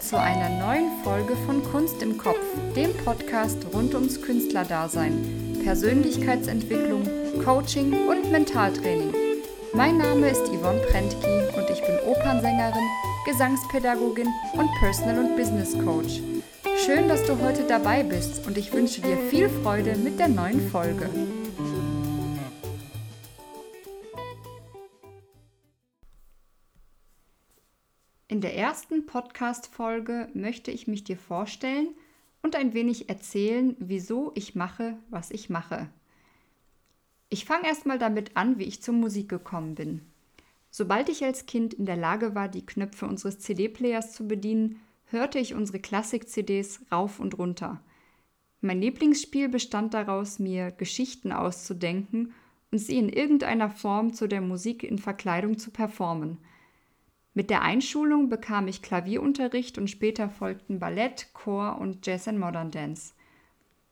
Zu einer neuen Folge von Kunst im Kopf, dem Podcast rund ums Künstlerdasein, Persönlichkeitsentwicklung, Coaching und Mentaltraining. Mein Name ist Yvonne Prentki und ich bin Opernsängerin, Gesangspädagogin und Personal- und Business Coach. Schön, dass du heute dabei bist und ich wünsche dir viel Freude mit der neuen Folge. In der ersten Podcast-Folge möchte ich mich dir vorstellen und ein wenig erzählen, wieso ich mache, was ich mache. Ich fange erstmal damit an, wie ich zur Musik gekommen bin. Sobald ich als Kind in der Lage war, die Knöpfe unseres CD-Players zu bedienen, hörte ich unsere Klassik-CDs rauf und runter. Mein Lieblingsspiel bestand daraus, mir Geschichten auszudenken und sie in irgendeiner Form zu der Musik in Verkleidung zu performen – mit der Einschulung bekam ich Klavierunterricht und später folgten Ballett, Chor und Jazz and Modern Dance.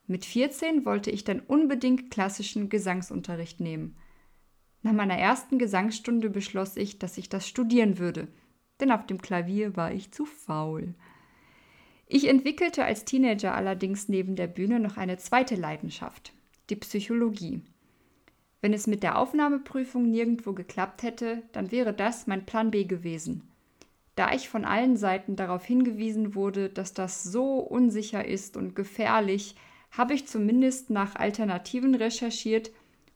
Mit 14 wollte ich dann unbedingt klassischen Gesangsunterricht nehmen. Nach meiner ersten Gesangsstunde beschloss ich, dass ich das studieren würde, denn auf dem Klavier war ich zu faul. Ich entwickelte als Teenager allerdings neben der Bühne noch eine zweite Leidenschaft, die Psychologie. Wenn es mit der Aufnahmeprüfung nirgendwo geklappt hätte, dann wäre das mein Plan B gewesen. Da ich von allen Seiten darauf hingewiesen wurde, dass das so unsicher ist und gefährlich, habe ich zumindest nach Alternativen recherchiert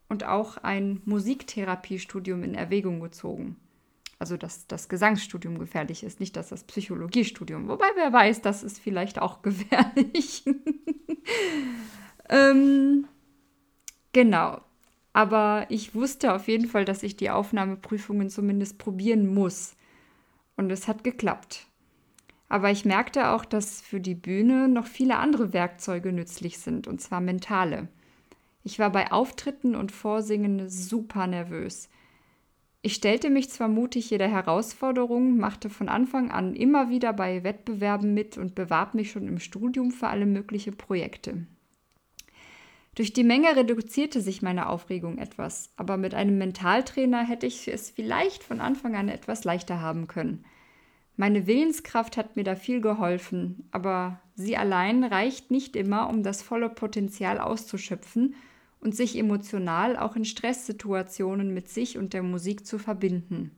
und auch ein Musiktherapiestudium in Erwägung gezogen. Also, dass das Gesangsstudium gefährlich ist, nicht dass das Psychologiestudium. Wobei, wer weiß, das ist vielleicht auch gefährlich. ähm, genau. Aber ich wusste auf jeden Fall, dass ich die Aufnahmeprüfungen zumindest probieren muss. Und es hat geklappt. Aber ich merkte auch, dass für die Bühne noch viele andere Werkzeuge nützlich sind, und zwar mentale. Ich war bei Auftritten und Vorsingen super nervös. Ich stellte mich zwar mutig jeder Herausforderung, machte von Anfang an immer wieder bei Wettbewerben mit und bewarb mich schon im Studium für alle möglichen Projekte. Durch die Menge reduzierte sich meine Aufregung etwas, aber mit einem Mentaltrainer hätte ich es vielleicht von Anfang an etwas leichter haben können. Meine Willenskraft hat mir da viel geholfen, aber sie allein reicht nicht immer, um das volle Potenzial auszuschöpfen und sich emotional auch in Stresssituationen mit sich und der Musik zu verbinden.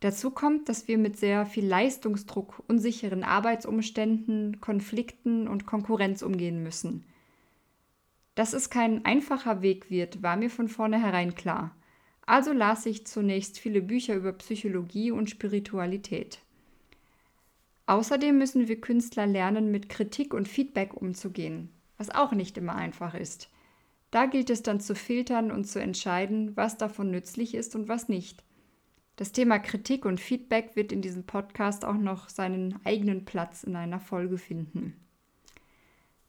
Dazu kommt, dass wir mit sehr viel Leistungsdruck, unsicheren Arbeitsumständen, Konflikten und Konkurrenz umgehen müssen. Dass es kein einfacher Weg wird, war mir von vornherein klar. Also las ich zunächst viele Bücher über Psychologie und Spiritualität. Außerdem müssen wir Künstler lernen, mit Kritik und Feedback umzugehen, was auch nicht immer einfach ist. Da gilt es dann zu filtern und zu entscheiden, was davon nützlich ist und was nicht. Das Thema Kritik und Feedback wird in diesem Podcast auch noch seinen eigenen Platz in einer Folge finden.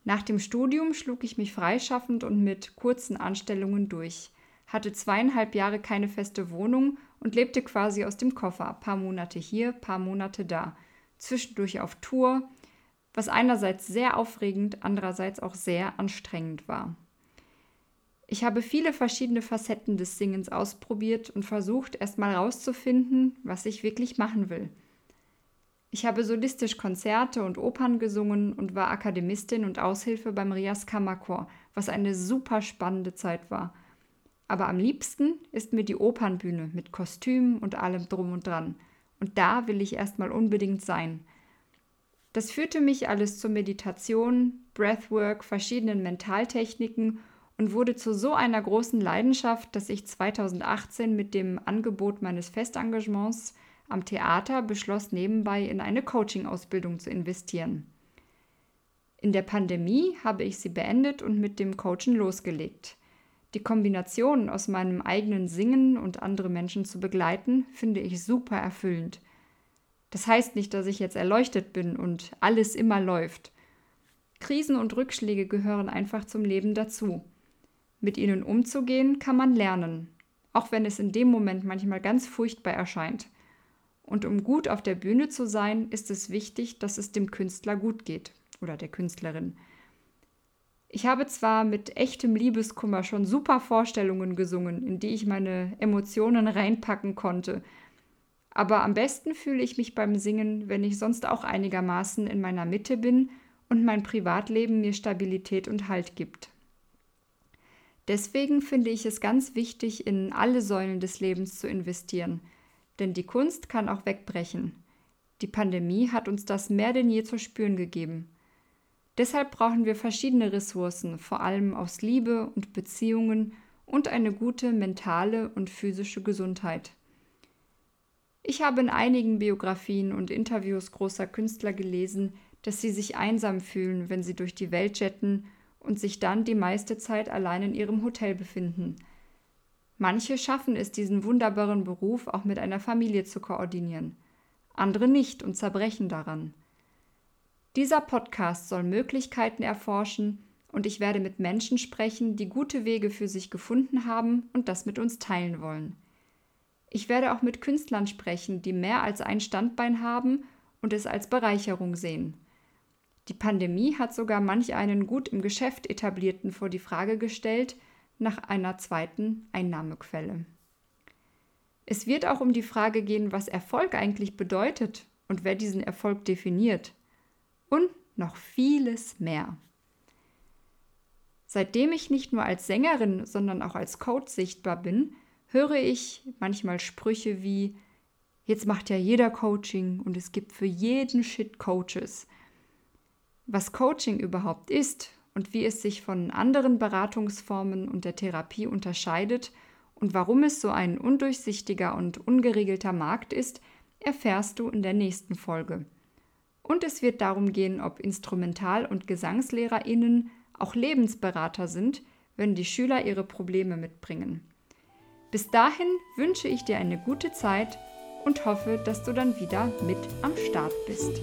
Nach dem Studium schlug ich mich freischaffend und mit kurzen Anstellungen durch, hatte zweieinhalb Jahre keine feste Wohnung und lebte quasi aus dem Koffer, paar Monate hier, paar Monate da, zwischendurch auf Tour, was einerseits sehr aufregend, andererseits auch sehr anstrengend war. Ich habe viele verschiedene Facetten des Singens ausprobiert und versucht, erstmal herauszufinden, was ich wirklich machen will – ich habe solistisch Konzerte und Opern gesungen und war Akademistin und Aushilfe beim Rias Kammerchor, was eine super spannende Zeit war. Aber am liebsten ist mir die Opernbühne mit Kostümen und allem drum und dran. Und da will ich erstmal unbedingt sein. Das führte mich alles zur Meditation, Breathwork, verschiedenen Mentaltechniken und wurde zu so einer großen Leidenschaft, dass ich 2018 mit dem Angebot meines Festengagements am Theater beschloss nebenbei in eine Coaching-Ausbildung zu investieren. In der Pandemie habe ich sie beendet und mit dem Coachen losgelegt. Die Kombination aus meinem eigenen Singen und andere Menschen zu begleiten, finde ich super erfüllend. Das heißt nicht, dass ich jetzt erleuchtet bin und alles immer läuft. Krisen und Rückschläge gehören einfach zum Leben dazu. Mit ihnen umzugehen kann man lernen, auch wenn es in dem Moment manchmal ganz furchtbar erscheint. Und um gut auf der Bühne zu sein, ist es wichtig, dass es dem Künstler gut geht oder der Künstlerin. Ich habe zwar mit echtem Liebeskummer schon super Vorstellungen gesungen, in die ich meine Emotionen reinpacken konnte, Aber am besten fühle ich mich beim Singen, wenn ich sonst auch einigermaßen in meiner Mitte bin und mein Privatleben mir Stabilität und Halt gibt. Deswegen finde ich es ganz wichtig, in alle Säulen des Lebens zu investieren, denn die Kunst kann auch wegbrechen. Die Pandemie hat uns das mehr denn je zu spüren gegeben. Deshalb brauchen wir verschiedene Ressourcen, vor allem aus Liebe und Beziehungen und eine gute mentale und physische Gesundheit. Ich habe in einigen Biografien und Interviews großer Künstler gelesen, dass sie sich einsam fühlen, wenn sie durch die Welt jetten und sich dann die meiste Zeit allein in ihrem Hotel befinden. Manche schaffen es, diesen wunderbaren Beruf auch mit einer Familie zu koordinieren, andere nicht und zerbrechen daran. Dieser Podcast soll Möglichkeiten erforschen und ich werde mit Menschen sprechen, die gute Wege für sich gefunden haben und das mit uns teilen wollen. Ich werde auch mit Künstlern sprechen, die mehr als ein Standbein haben und es als Bereicherung sehen. Die Pandemie hat sogar manch einen gut im Geschäft etablierten vor die Frage gestellt nach einer zweiten Einnahmequelle. Es wird auch um die Frage gehen, was Erfolg eigentlich bedeutet und wer diesen Erfolg definiert. Und noch vieles mehr. Seitdem ich nicht nur als Sängerin, sondern auch als Coach sichtbar bin, höre ich manchmal Sprüche wie, jetzt macht ja jeder Coaching und es gibt für jeden Shit Coaches. Was Coaching überhaupt ist und wie es sich von anderen Beratungsformen und der Therapie unterscheidet und warum es so ein undurchsichtiger und ungeregelter Markt ist, erfährst du in der nächsten Folge. Und es wird darum gehen, ob Instrumental- und Gesangslehrerinnen auch Lebensberater sind, wenn die Schüler ihre Probleme mitbringen. Bis dahin wünsche ich dir eine gute Zeit und hoffe, dass du dann wieder mit am Start bist.